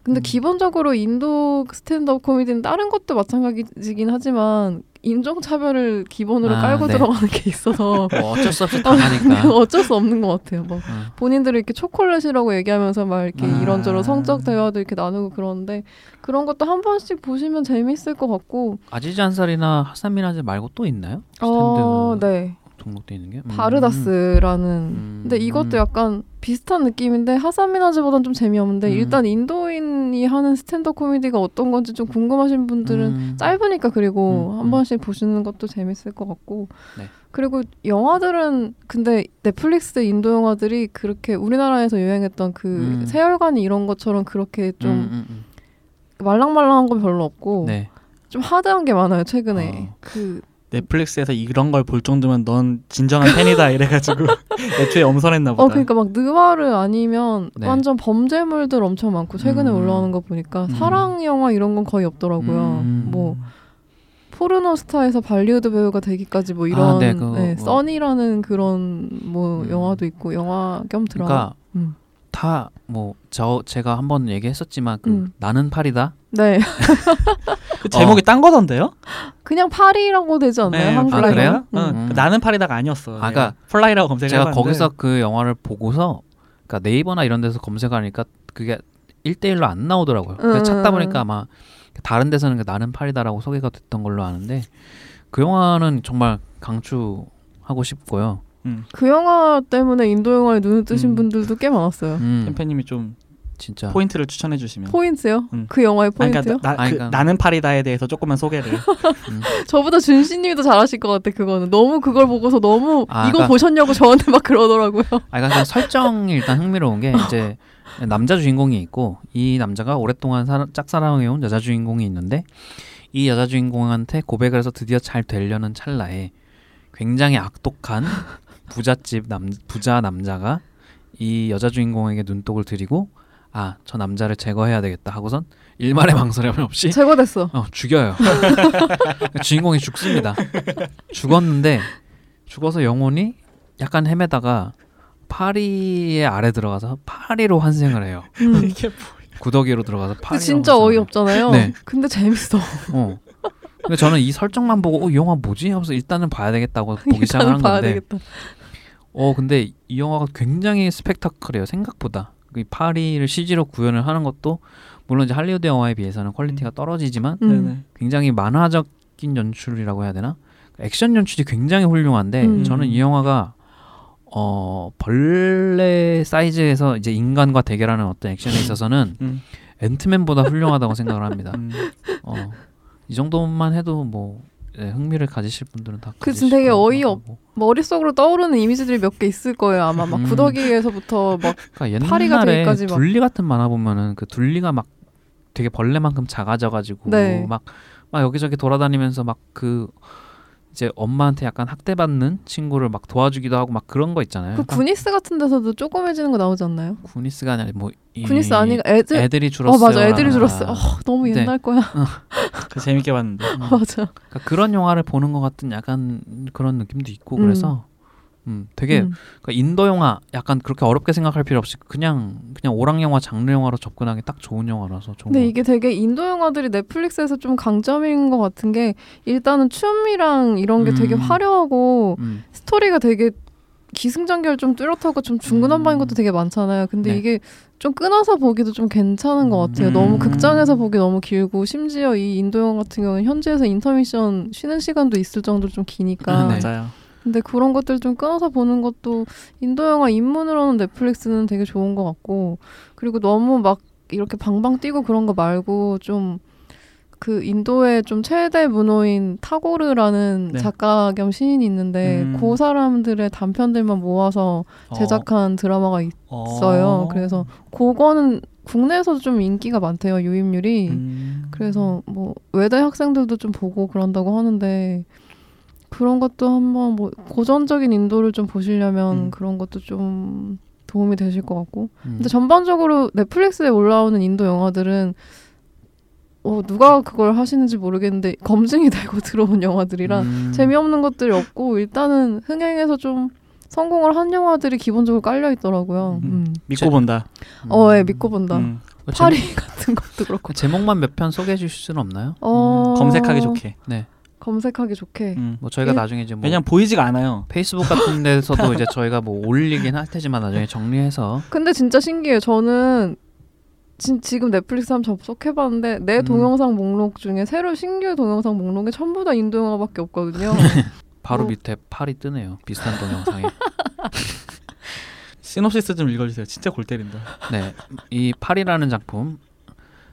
근데 음. 기본적으로 인도 스탠드업 코미디는 다른 것도 마찬가지긴 하지만 인종차별을 기본으로 아, 깔고 네. 들어가는 게 있어서 뭐 어쩔 수 없이 네, 당하니까. 어쩔 수 없는 것 같아요. 막 음. 본인들을 이렇게 초콜릿이라고 얘기하면서 막 이렇게 아. 이런저런 성적 대화도 이렇게 나누고 그러는데 그런 것도 한 번씩 보시면 재밌을 것 같고 아지즈 안살이나 하산 미나즈 말고 또 있나요? 스탠드 어, 네 등록돼 있는 게? 음. 비르 다스라는 음. 근데 이것도 약간 비슷한 느낌인데 하산 미나즈보단 좀 재미없는데 음. 일단 인도인이 하는 스탠드 코미디가 어떤 건지 좀 궁금하신 분들은 음. 짧으니까 그리고 음, 한 음. 번씩 보시는 것도 재밌을 것 같고 네. 그리고 영화들은 근데 넷플릭스 인도 영화들이 그렇게 우리나라에서 유행했던 그 음. 세 얼간이 이런 것처럼 그렇게 좀 음. 말랑말랑한 건 별로 없고 네. 좀 하드한 게 많아요 최근에 어. 그 넷플릭스에서 이런 걸 볼 정도면 넌 진정한 팬이다 이래가지고 애초에 엄선했나 보다. 어, 그러니까 막 느와르 아니면 네. 완전 범죄물들 엄청 많고 최근에 음. 올라오는 거 보니까 음. 사랑 영화 이런 건 거의 없더라고요. 음. 뭐 포르노 스타에서 발리우드 배우가 되기까지 뭐 아, 이런 네, 그거 네, 뭐. 써니라는 그런 뭐 음. 영화도 있고 영화 겸 드라마. 그러니까 음. 다뭐 저 제가 한번 얘기했었지만 그 음. 나는 파리다. 네, 그 제목이 딴 거던데요? 그냥 파리라고 되지 않나요? 네, 한글로? 아, 그래요? 음. 응, 음. 나는 파리다가 아니었어. 아, 그러니까 Fly라고 검색을 제가 해봤는데 거기서 그 영화를 보고서 그러니까 네이버나 이런 데서 검색하니까 그게 1대1로 안 나오더라고요. 그래서 음. 찾다 보니까 아마 다른 데서는 그 나는 파리다라고 소개가 됐던 걸로 아는데 그 영화는 정말 강추하고 싶고요. 음. 그 영화 때문에 인도 영화에 눈을 뜨신 음. 분들도 꽤 많았어요. 음, 템페님이 좀 진짜 포인트를 추천해 주시면. 포인트요? 음. 그 영화의 아니, 포인트요? 그러니까 나, 나, 아니, 그, 그러니까- 나는 파리다에 대해서 조금만 소개를. 저보다 준씨님이 더 잘하실 것 같아 그거는 너무 그걸 보고서 너무 아, 이거 그러니까- 보셨냐고 저한테 막 그러더라고요. 아, 그러니까 설정이 일단 흥미로운 게 이제 남자 주인공이 있고 이 남자가 오랫동안 사, 짝사랑해온 여자 주인공이 있는데 이 여자 주인공한테 고백을 해서 드디어 잘 되려는 찰나에 굉장히 악독한 부잣집 남 부자 남자가 이 여자 주인공에게 눈독을 들이고 아 저 남자를 제거해야 되겠다 하고선 일말의 망설임 없이 제거됐어. 어, 죽여요. 주인공이 죽습니다. 죽었는데 죽어서 영혼이 약간 헤매다가 파리의 아래 들어가서 파리로 환생을 해요. 음. 이게 뭐- 구더기로 들어가서 파리. 근데 진짜 어이없잖아요. 네. 근데 재밌어. 어. 근데 저는 이 설정만 보고 어, 이 영화 뭐지 하면서 일단은 봐야 되겠다고 보기 시작한 일단은 봐야 건데. 되겠다. 어 근데 이 영화가 굉장히 스펙타클해요 생각보다. 이 파리를 CG로 구현을 하는 것도 물론 이제 할리우드 영화에 비해서는 퀄리티가 떨어지지만 음. 굉장히 만화적인 연출이라고 해야 되나? 액션 연출이 굉장히 훌륭한데 음. 저는 이 영화가 어 벌레 사이즈에서 이제 인간과 대결하는 어떤 액션에 있어서는 음. 앤트맨보다 훌륭하다고 생각을 합니다. 음. 어, 이 정도만 해도 뭐 예, 흥미를 가지실 분들은 다그 가지실 되게 어이없-. 머릿속으로 떠오르는 이미지들이 몇 개 있을 거예요. 아마 막 음. 구더기에서부터 막 그러니까 파리가 되기까지 막- 둘리 같은 만화 보면은 그 둘리가 막 되게 벌레만큼 작아져가지고 네. 막, 막 여기저기 돌아다니면서 막그 이제 엄마한테 약간 학대받는 친구를 막 도와주기도 하고 막 그런 거 있잖아요. 그 구니스 같은 데서도 조그매지는 거 나오지 않나요? 구니스가 아니라 뭐 이- 구니스 아니가 애들 애들이 어 줄었어요. 맞아 애들이 줄었어. 어, 너무 네. 옛날 거야. 그 재밌게 봤는데. 음. 맞아. 그러니까 그런 영화를 보는 것 같은 약간 그런 느낌도 있고 음. 그래서 음, 되게 음. 그러니까 인도 영화 약간 그렇게 어렵게 생각할 필요 없이 그냥 그냥 오락 영화 장르 영화로 접근하기 딱 좋은 영화라서 좋은 근데 것 이게 되게 인도 영화들이 넷플릭스에서 좀 강점인 것 같은 게 일단은 춤이랑 이런 게 되게 음. 화려하고 같아요. 음. 스토리가 되게 기승전결 좀 뚜렷하고 좀 중구난방인 음. 것도 되게 많잖아요. 근데 네. 이게 좀 끊어서 보기도 좀 괜찮은 것 같아요. 음. 너무 극장에서 보기 너무 길고 심지어 이 인도 영화 같은 경우는 현지에서 인터미션 쉬는 시간도 있을 정도로 좀 기니까. 네. 맞아요. 근데 그런 것들 좀 끊어서 보는 것도 인도 영화 입문으로는 넷플릭스는 되게 좋은 것 같고 그리고 너무 막 이렇게 방방 뛰고 그런 거 말고 좀 그 인도의 좀 최대 문호인 타고르라는 네. 작가 겸 시인이 있는데 음. 그 사람들의 단편들만 모아서 제작한 드라마가 있, 어. 있어요. 그래서 그거는 국내에서도 좀 인기가 많대요 유입률이. 음. 그래서 뭐 외대 학생들도 좀 보고 그런다고 하는데 그런 것도 한번 뭐 고전적인 인도를 좀 보시려면 음. 그런 것도 좀 도움이 되실 것 같고 음. 근데 전반적으로 넷플릭스에 올라오는 인도 영화들은 어 누가 그걸 하시는지 모르겠는데 검증이 되고 들어온 영화들이라 음. 재미없는 것들이 없고 일단은 흥행에서 좀 성공을 한 영화들이 기본적으로 깔려 있더라고요. 음. 음. 믿고 제- 본다. 어, 예, 믿고 본다. 음. 그 파리 제목, 같은 것도 그렇고. 그 제목만 몇 편 소개해 주실 수는 없나요? 어... 검색하기 좋게. 네. 검색하기 좋게. 음. 뭐 저희가 일- 나중에 이제 뭐 왜냐면 보이지가 않아요. 페이스북 같은 데서도 이제 저희가 뭐 올리긴 할 테지만 나중에 정리해서 근데 진짜 신기해요. 저는 지, 지금 넷플릭스 한번 접속해봤는데 내 음. 동영상 목록 중에 새로 신규 동영상 목록에 전부 다 인도 영화밖에 없거든요. 바로 뭐. 밑에 팔이 뜨네요. 비슷한 동영상에. 시놉시스 좀 읽어주세요. 진짜 골 때린다. 네. 이 팔이라는 작품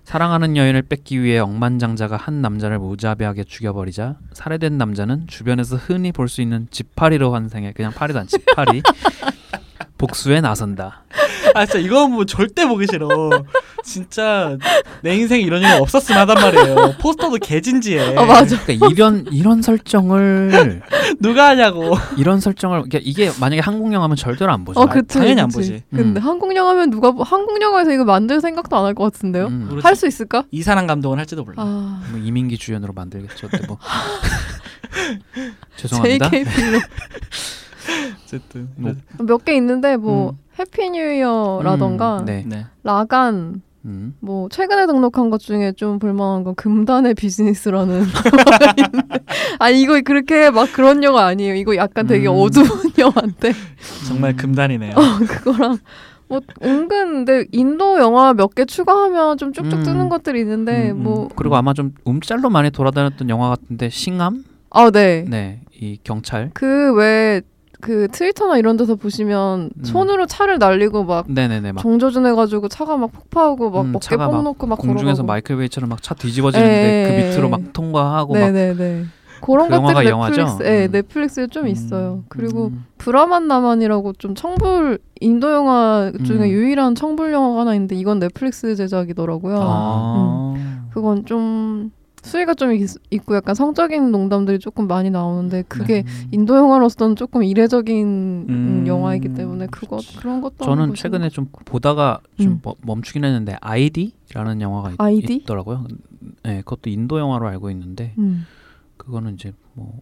사랑하는 여인을 뺏기 위해 억만장자가 한 남자를 무자비하게 죽여버리자 살해된 남자는 주변에서 흔히 볼 수 있는 지파리로 환생해. 그냥 파리도 안 지파리. 복수에 나선다. 아 진짜 이거 뭐 절대 보기 싫어. 진짜 내 인생에 이런 일이 없었으면 하단 말이에요. 포스터도 개진지해. 아 맞아. 그러니까 이런 이런 설정을 누가 하냐고. 이런 설정을 그러니까 이게 만약에 한국 영화면 절대로 안 보죠. 어 그치. 당연히 안 그치. 보지. 근데 음. 한국 영화면 누가 보- 한국 영화에서 이거 만들 생각도 안 할 것 같은데요? 음. 모르지. 할 수 있을까? 이사람 감독은 할지도 몰라. 아 뭐 이민기 주연으로 만들겠죠. 뭐 죄송합니다. JK 필름 어쨌든. 뭐, 몇개 있는데 뭐 음. Happy New Year라던가 음, 네. 네. 라간 음. 뭐 최근에 등록한 것 중에 좀 볼만한 건 금단의 비즈니스라는 아 이거 그렇게 막 그런 영화 아니에요. 이거 약간 되게 음. 어두운 영화인데 정말 음. 금단이네요. 그거랑 뭐 은근 근데 인도 영화 몇 개 추가하면 좀 쭉쭉 음. 뜨는 것들이 있는데 음, 음. 뭐 그리고 아마 좀 움짤로 많이 돌아다녔던 영화 같은데 싱암? 아, 네. 네, 이 경찰. 그 왜 그 트위터나 이런 데서 보시면 음. 손으로 차를 날리고 막 네네네 막 정조준 해가지고 차가 막 폭파하고 막 음, 어깨 차가 막뻥 놓고 막 공중에서. 마이클 베이처럼 막 차 뒤집어지는데 예, 그 예, 밑으로 예. 막 통과하고 막 네네네. 그런 그 것들이? 넷플릭스, 예, 음. 넷플릭스에 좀 음. 있어요. 그리고 음. 브라만 나만이라고 좀 청불 인도 영화 중에 음. 유일한 청불 영화가 하나 있는데 이건 넷플릭스 제작이더라고요. 아. 그건 좀 수위가 좀 있, 있고 약간 성적인 농담들이 조금 많이 나오는데 그게 네. 인도 영화로서는 조금 이례적인 음. 영화이기 때문에 그거 그런 것도 저는 최근에 좀 보다가 좀 음. 멈- 멈추긴 했는데 아이디라는 영화가 있, 아이디? 있 더라고요. 네, 그것도 인도 영화로 알고 있는데 음. 그거는 이제 뭐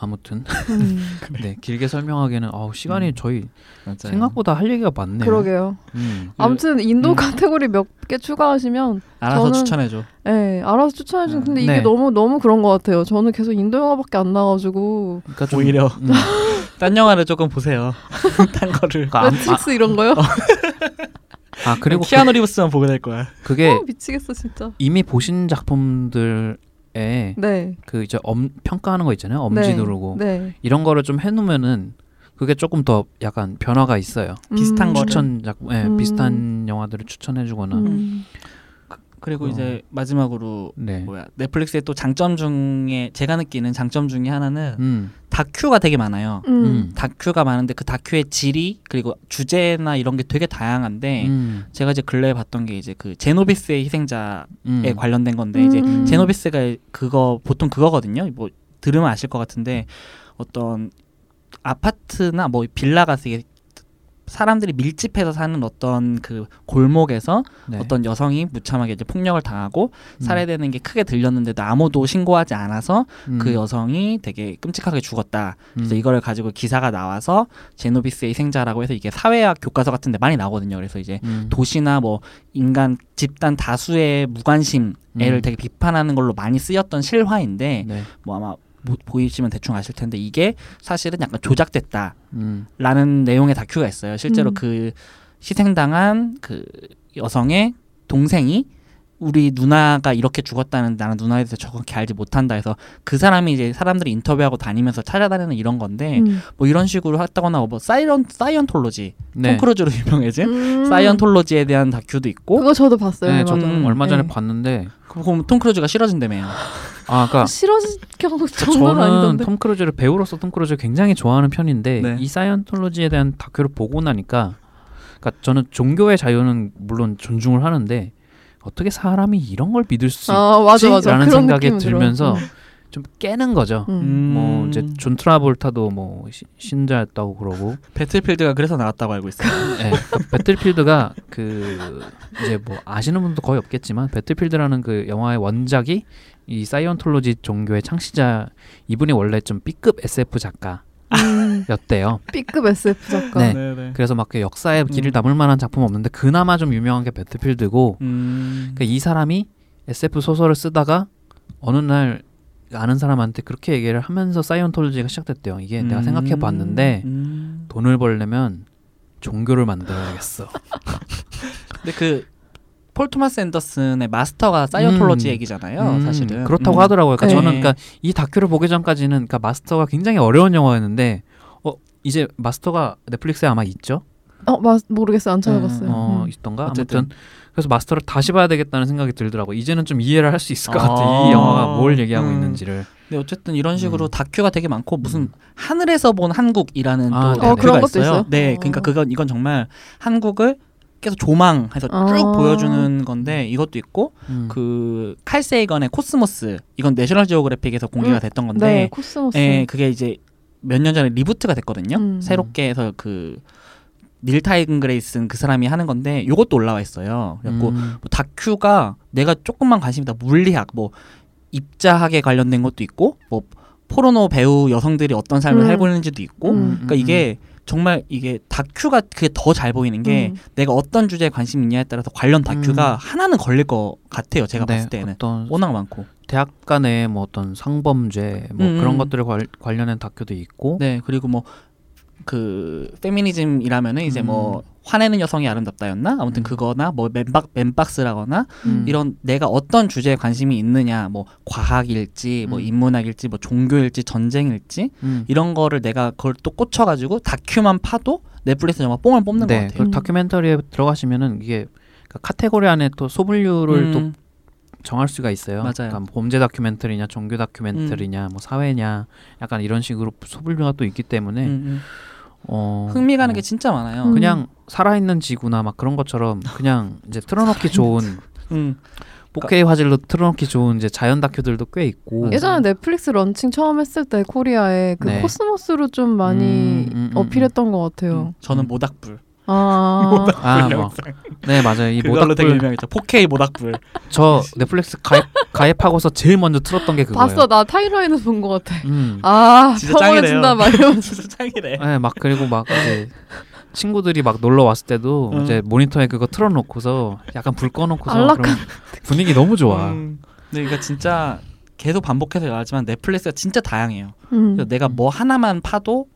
아무튼 음. 네 길게 설명하기에는 아우 시간이 음. 저희 맞아요. 생각보다 할 얘기가 많네요. 그러게요. 음. 아무튼 인도 음. 카테고리 몇 개 추가하시면 알아서 저는- 추천해줘. 예, 알아서 추천해 주세요. 근데 이게 네. 너무 너무 그런 것 같아요. 저는 계속 인도 영화밖에 안 나가지고 그러니까 좀, 오히려 음, 딴 영화를 조금 보세요. 딴 거를. 그러니까 안- 넷플릭스 이런 거요? 아, 아 그리고 키아누 리브스만 보게 될 거야. 그, 그게 어, 미치겠어 진짜. 이미 보신 작품들에 네. 그 이제 엄, 평가하는 거 있잖아요. 엄지 네. 누르고 네. 이런 거를 좀 해놓으면은 그게 조금 더 약간 변화가 있어요. 비슷한 음. 추천 작품, 예, 음. 비슷한 영화들을 추천해주거나. 음. 그리고 어. 이제 마지막으로 네. 뭐야 넷플릭스의 또 장점 중에 제가 느끼는 장점 중에 하나는 음. 다큐가 되게 많아요. 음. 음. 다큐가 많은데 그 다큐의 질이 그리고 주제나 이런 게 되게 다양한데 음. 제가 이제 근래에 봤던 게 이제 그 제노비스의 희생자에 음. 관련된 건데 이제 음. 제노비스가 그거 보통 그거거든요. 뭐 들으면 아실 것 같은데 어떤 아파트나 뭐 빌라가 되게 사람들이 밀집해서 사는 어떤 그 골목에서 네. 어떤 여성이 무참하게 이제 폭력을 당하고 음. 살해되는 게 크게 들렸는데도 아무도 신고하지 않아서 음. 그 여성이 되게 끔찍하게 죽었다. 그래서 음. 이거를 가지고 기사가 나와서 제노비스의 희생자라고 해서 이게 사회학 교과서 같은 데 많이 나오거든요. 그래서 이제 음. 도시나 뭐 인간 집단 다수의 무관심 애를 음. 되게 비판하는 걸로 많이 쓰였던 실화인데 네. 뭐 아마 보- 보이시면 대충 아실 텐데 이게 사실은 약간 조작됐다라는 음. 내용의 다큐가 있어요. 실제로 음. 그 희생당한 그 여성의 동생이 우리 누나가 이렇게 죽었다는 나는 누나에 대해서 정확히 알지 못한다 해서 그 사람이 이제 사람들이 인터뷰하고 다니면서 찾아다니는 이런 건데 음. 뭐 이런 식으로 했다거나 뭐 사이언 사이언톨로지 네. 톰 크루즈로 유명해진 음. 사이언톨로지에 대한 다큐도 있고 그거 저도 봤어요. 네, 맞아. 저 얼마 전에 네. 봤는데 그럼 톰 크루즈가 싫어진다며요. 아, 그러니까 싫어질 경우 정말 아니던데. 톰 크루즈를 배우로서 톰 크루즈를 굉장히 좋아하는 편인데 네. 이 사이언톨로지에 대한 다큐를 보고 나니까 그러니까 저는 종교의 자유는 물론 존중을 하는데 어떻게 사람이 이런 걸 믿을 수아 맞아 맞아. 라는 그런 생각이. 들면서 음. 좀 깨는 거죠. 음. 뭐 이제 존 트라볼타도 뭐 시- 신자였다고 그러고 배틀필드가 그래서 나왔다고 알고 있어요. 네, 그 배틀필드가 그 이제 뭐 아시는 분도 거의 없겠지만 배틀필드라는 그 영화의 원작이 이 사이언톨로지 종교의 창시자 이분이 원래 좀 B급 SF 작가 였대요. 음. B급 SF 작가. 네. 네네. 그래서 막 그 역사에 길을 음. 담을 만한 작품 은 없는데 그나마 좀 유명한 게 배틀필드고 음. 그러니까 이 사람이 SF 소설을 쓰다가 어느 날 아는 사람한테 그렇게 얘기를 하면서 사이언톨로지가 시작됐대요. 이게 내가 생각해 봤는데 음. 돈을 벌려면 종교를 만들어야겠어. 근데 그 폴 토마스 앤더슨의 마스터가 사이언톨로지 음. 얘기잖아요. 음, 사실은 그렇다고 음. 하더라고요. 그러니까 네. 저는 그러니까 이 다큐를 보기 전까지는 그러니까 마스터가 굉장히 어려운 영화였는데 어 이제 마스터가 넷플릭스에 아마 있죠? 어, 마, 모르겠어요. 안 찾아봤어요. 어 음. 있던가 어쨌든. 아무튼 그래서 마스터를 다시 봐야 되겠다는 생각이 들더라고. 이제는 좀 이해를 할 수 있을 것 같아. 아. 이 영화가 뭘 얘기하고 음. 있는지를. 근데 어쨌든 이런 식으로 음. 다큐가 되게 많고 무슨 음. 하늘에서 본 한국이라는 아, 또 네네. 어, 다큐가 그런 것도 있어요. 있어요? 네, 어. 그러니까 그건 이건 정말 한국을 계속 조망해서 쭉 아. 보여주는 건데 이것도 있고 음. 그 칼 세이건의 코스모스 이건 내셔널 지오그래픽에서 공개가 음. 됐던 네, 건데 코스모스. 예, 그게 이제 몇 년 전에 reboot가 됐거든요. 음. 새롭게 해서 그 닐 타이근 그레이슨 그 사람이 하는 건데 이것도 올라와 있어요. 그래갖고 음. 뭐 다큐가 내가 조금만 관심 있다 물리학 뭐 입자학에 관련된 것도 있고 뭐 포르노 배우 여성들이 어떤 삶을 음. 살고 있는지도 있고 음. 그러니까 이게 정말 이게 다큐가 그게 더 잘 보이는 게 음. 내가 어떤 주제에 관심 있냐에 따라서 관련 다큐가 음. 하나는 걸릴 것 같아요 제가 네, 봤을 때는 워낙 많고 대학 간의 뭐 어떤 상범죄 뭐 음. 그런 것들에 관, 관련된 다큐도 있고 네 그리고 뭐 그 페미니즘이라면은 이제 음. 뭐 화내는 여성이 아름답다였나? 아무튼 음. 그거나 뭐 맨박 맨박스라거나 음. 이런 내가 어떤 주제에 관심이 있느냐, 뭐 과학일지, 뭐 음. 인문학일지, 뭐 종교일지, 전쟁일지 음. 이런 거를 내가 그걸 또 꽂혀가지고 다큐만 파도 넷플릭스 영화 뽕을 뽑는 네, 것 같아요. 그 다큐멘터리에 들어가시면은 이게 그 카테고리 안에 또 소분류를 또 음, 정할 수가 있어요. 맞아요. 그러니까 범죄 다큐멘터리냐, 종교 다큐멘터리냐, 뭐 사회냐, 약간 이런 식으로 소분류가 또 있기 때문에. 어, 흥미 가는 어, 게 진짜 많아요. 음. 그냥 살아있는 지구나 막 그런 것처럼 그냥 이제 틀어놓기 좋은 음. 4K 화질로 틀어놓기 좋은 이제 자연 다큐들도 꽤 있고 예전에 넷플릭스 런칭 처음 했을 때 코리아에 그 네. 코스모스로 좀 많이 음, 음, 음, 어필했던 것 같아요. 저는 모닥불. 아, 아, 뭐. 네 맞아요. 이 그걸로 되게 모닥불 유명했죠. 4K 모닥불. 저 넷플릭스 가입 가입하고서 제일 먼저 틀었던 게 그거예요. 봤어. 나 타이라인에서 본 것 같아. 음. 아, 진짜 짱이래요. 말이면서. 진짜 짱이래. 네, 막 그리고 막 이제 친구들이 막 놀러 왔을 때도 응. 이제 모니터에 그거 틀어놓고서 약간 불 꺼놓고서 안락한- 분위기 너무 좋아. 음. 근데 그러니까 진짜 계속 반복해서 말하지만 넷플릭스가 진짜 다양해요. 음, 내가 뭐 하나만 파도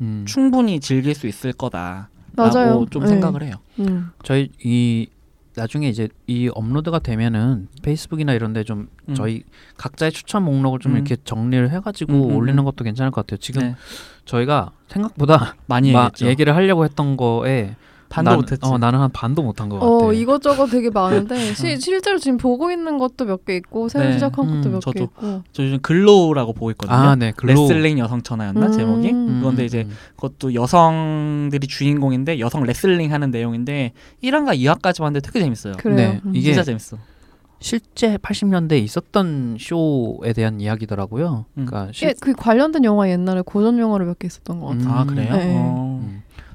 음. 충분히 즐길 수 있을 거다. 맞아요. 라고 좀 네. 생각을 해요. 음. 저희 이 나중에 이제 이 업로드가 되면은 페이스북이나 이런데 좀 음. 저희 각자의 추천 목록을 좀 음. 이렇게 정리를 해가지고 음, 음, 올리는 음. 것도 괜찮을 것 같아요. 지금 네. 저희가 생각보다 많이. 얘기를 하려고 했던 거에 반도 나는- 못했지. 어, 나는 한 반도 못한 것 같아. 어, 이것저것 되게 많은데 시, 실제로 지금 보고 있는 것도 몇 개 있고 새로 네. 시작한 것도 음, 몇개 저도. 있고. 저 요즘 GLOW라고 보고 있거든요. 아, 네. GLOW. 레슬링 여성 천하였나 음. 제목이? 음, 그건데 이제 그것도 여성들이 주인공인데 여성 레슬링 하는 내용인데 1화가 2화까지 봤는데 되게 재밌어요. 그래요. 네, 음. 이게 진짜 재밌어. 실제 80년대에 있었던 쇼에 대한 이야기더라고요. 음. 그러니까 실, 예, 그 관련된 영화 옛날에 고전 영화로 몇개 있었던 것 같아요. 음. 아 그래요? 네. 어.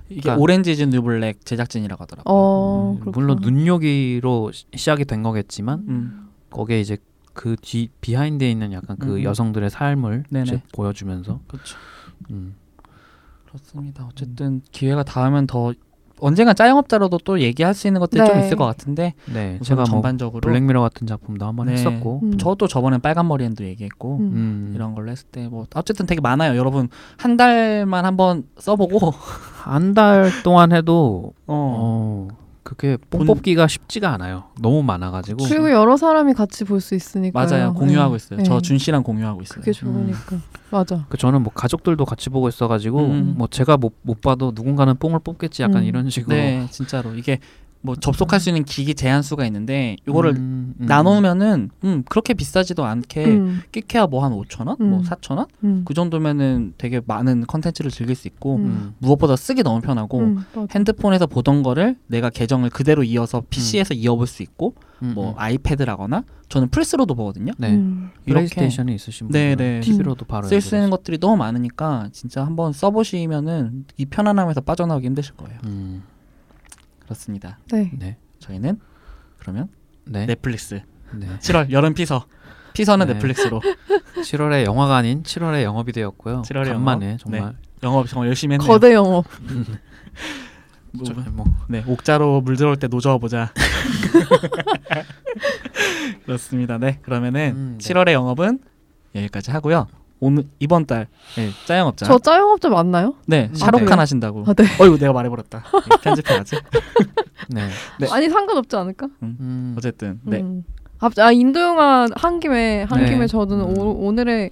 음. 이게 그러니까- Orange Is New Black 제작진이라고 하더라고요. 어, 음. 물론 눈요기로 시- 시작이 된 거겠지만 음. 거기에 이제 그 뒤 비하인드에 있는 약간 그 음. 여성들의 삶을 네네. 이제 보여주면서 그렇죠. 음. 그렇습니다. 어쨌든 기회가 닿으면 더 언젠간 짜영업자로도 또 얘기할 수 있는 것들이 좀 네. 있을 것 같은데 네, 제가 뭐 전반적으로 블랙미러 같은 작품도 한번 네. 했었고 음. 저도 저번엔 빨간 머리엔도 얘기했고 음. 음. 이런 걸로 했을 때 뭐 어쨌든 되게 많아요. 여러분 한 달만 한번 써보고 한 달 동안 해도 어, 어, 그게 뽕 본- 뽑기가 쉽지가 않아요. 너무 많아가지고 그리고 여러 사람이 같이 볼 수 있으니까. 맞아요. 공유하고 있어요. 저 네. 준 씨랑 공유하고 있어요. 그게 좋으니까. 맞아. 그 저는 뭐 가족들도 같이 보고 있어가지고 음. 뭐 제가 못, 못 봐도 누군가는 뽕을 뽑겠지 약간 음. 이런 식으로 네, 진짜로 이게 뭐 접속할 수 있는 기기 제한 수가 있는데 이거를 음, 음. 나누면은 음 그렇게 비싸지도 않게 음, 끽해야 뭐 한 5천 원, 뭐 음. 4천 원, 음. 그 정도면은 되게 많은 컨텐츠를 즐길 수 있고 음. 음. 무엇보다 쓰기 너무 편하고 음. 핸드폰에서 보던 거를 내가 계정을 그대로 이어서 PC에서 이어볼 수 있고 음, 뭐 음. 아이패드라거나 저는 플스로도 보거든요. 네 음. 이렇게 플레이스테이션이 있으신 네, 분들은 네. TV로도 바로 쓸 수 있는. 것들이 너무 많으니까 진짜 한번 써보시면은 이 편안함에서 빠져나오기 힘드실 거예요. 음, 그렇습니다. 네. 네, 저희는 그러면 네, 넷플릭스 네. 7월 여름 피서 피서는 네. 넷플릭스로 7월에 영화가 아닌 7월에 영업이 되었고요. 7월에 간만에 영업. 정말 영업 정말 열심히 했네요. 거대 영업. 뭐, 저- 뭐네 옥자로 물 들어올 때 노저어 보자. 그렇습니다. 네 그러면은 음, 네. 7월의 영업은 여기까지 하고요. 오늘 이번 달 네, 짜영업자 저 짜영업자 맞나요? 네 아, 샤룩한 네. 하신다고. 아, 네. 어이구 내가 말해버렸다. 네, 편집해야지. 네. 네. 아니 상관없지 않을까? 음, 어쨌든 네 음. 아, 아 인도 영화 한 김에 한 네. 김에 저는 음. 오, 오늘의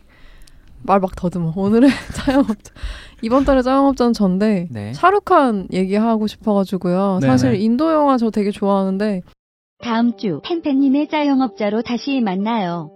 말 막 더듬어. 오늘의 짜영업자 이번 달의 짜영업자는 전데 네. 샤룩한 얘기하고 싶어가지고요. 네, 사실 네. 인도 영화 저 되게 좋아하는데 다음 주 팬팬님의 짜영업자로 다시 만나요.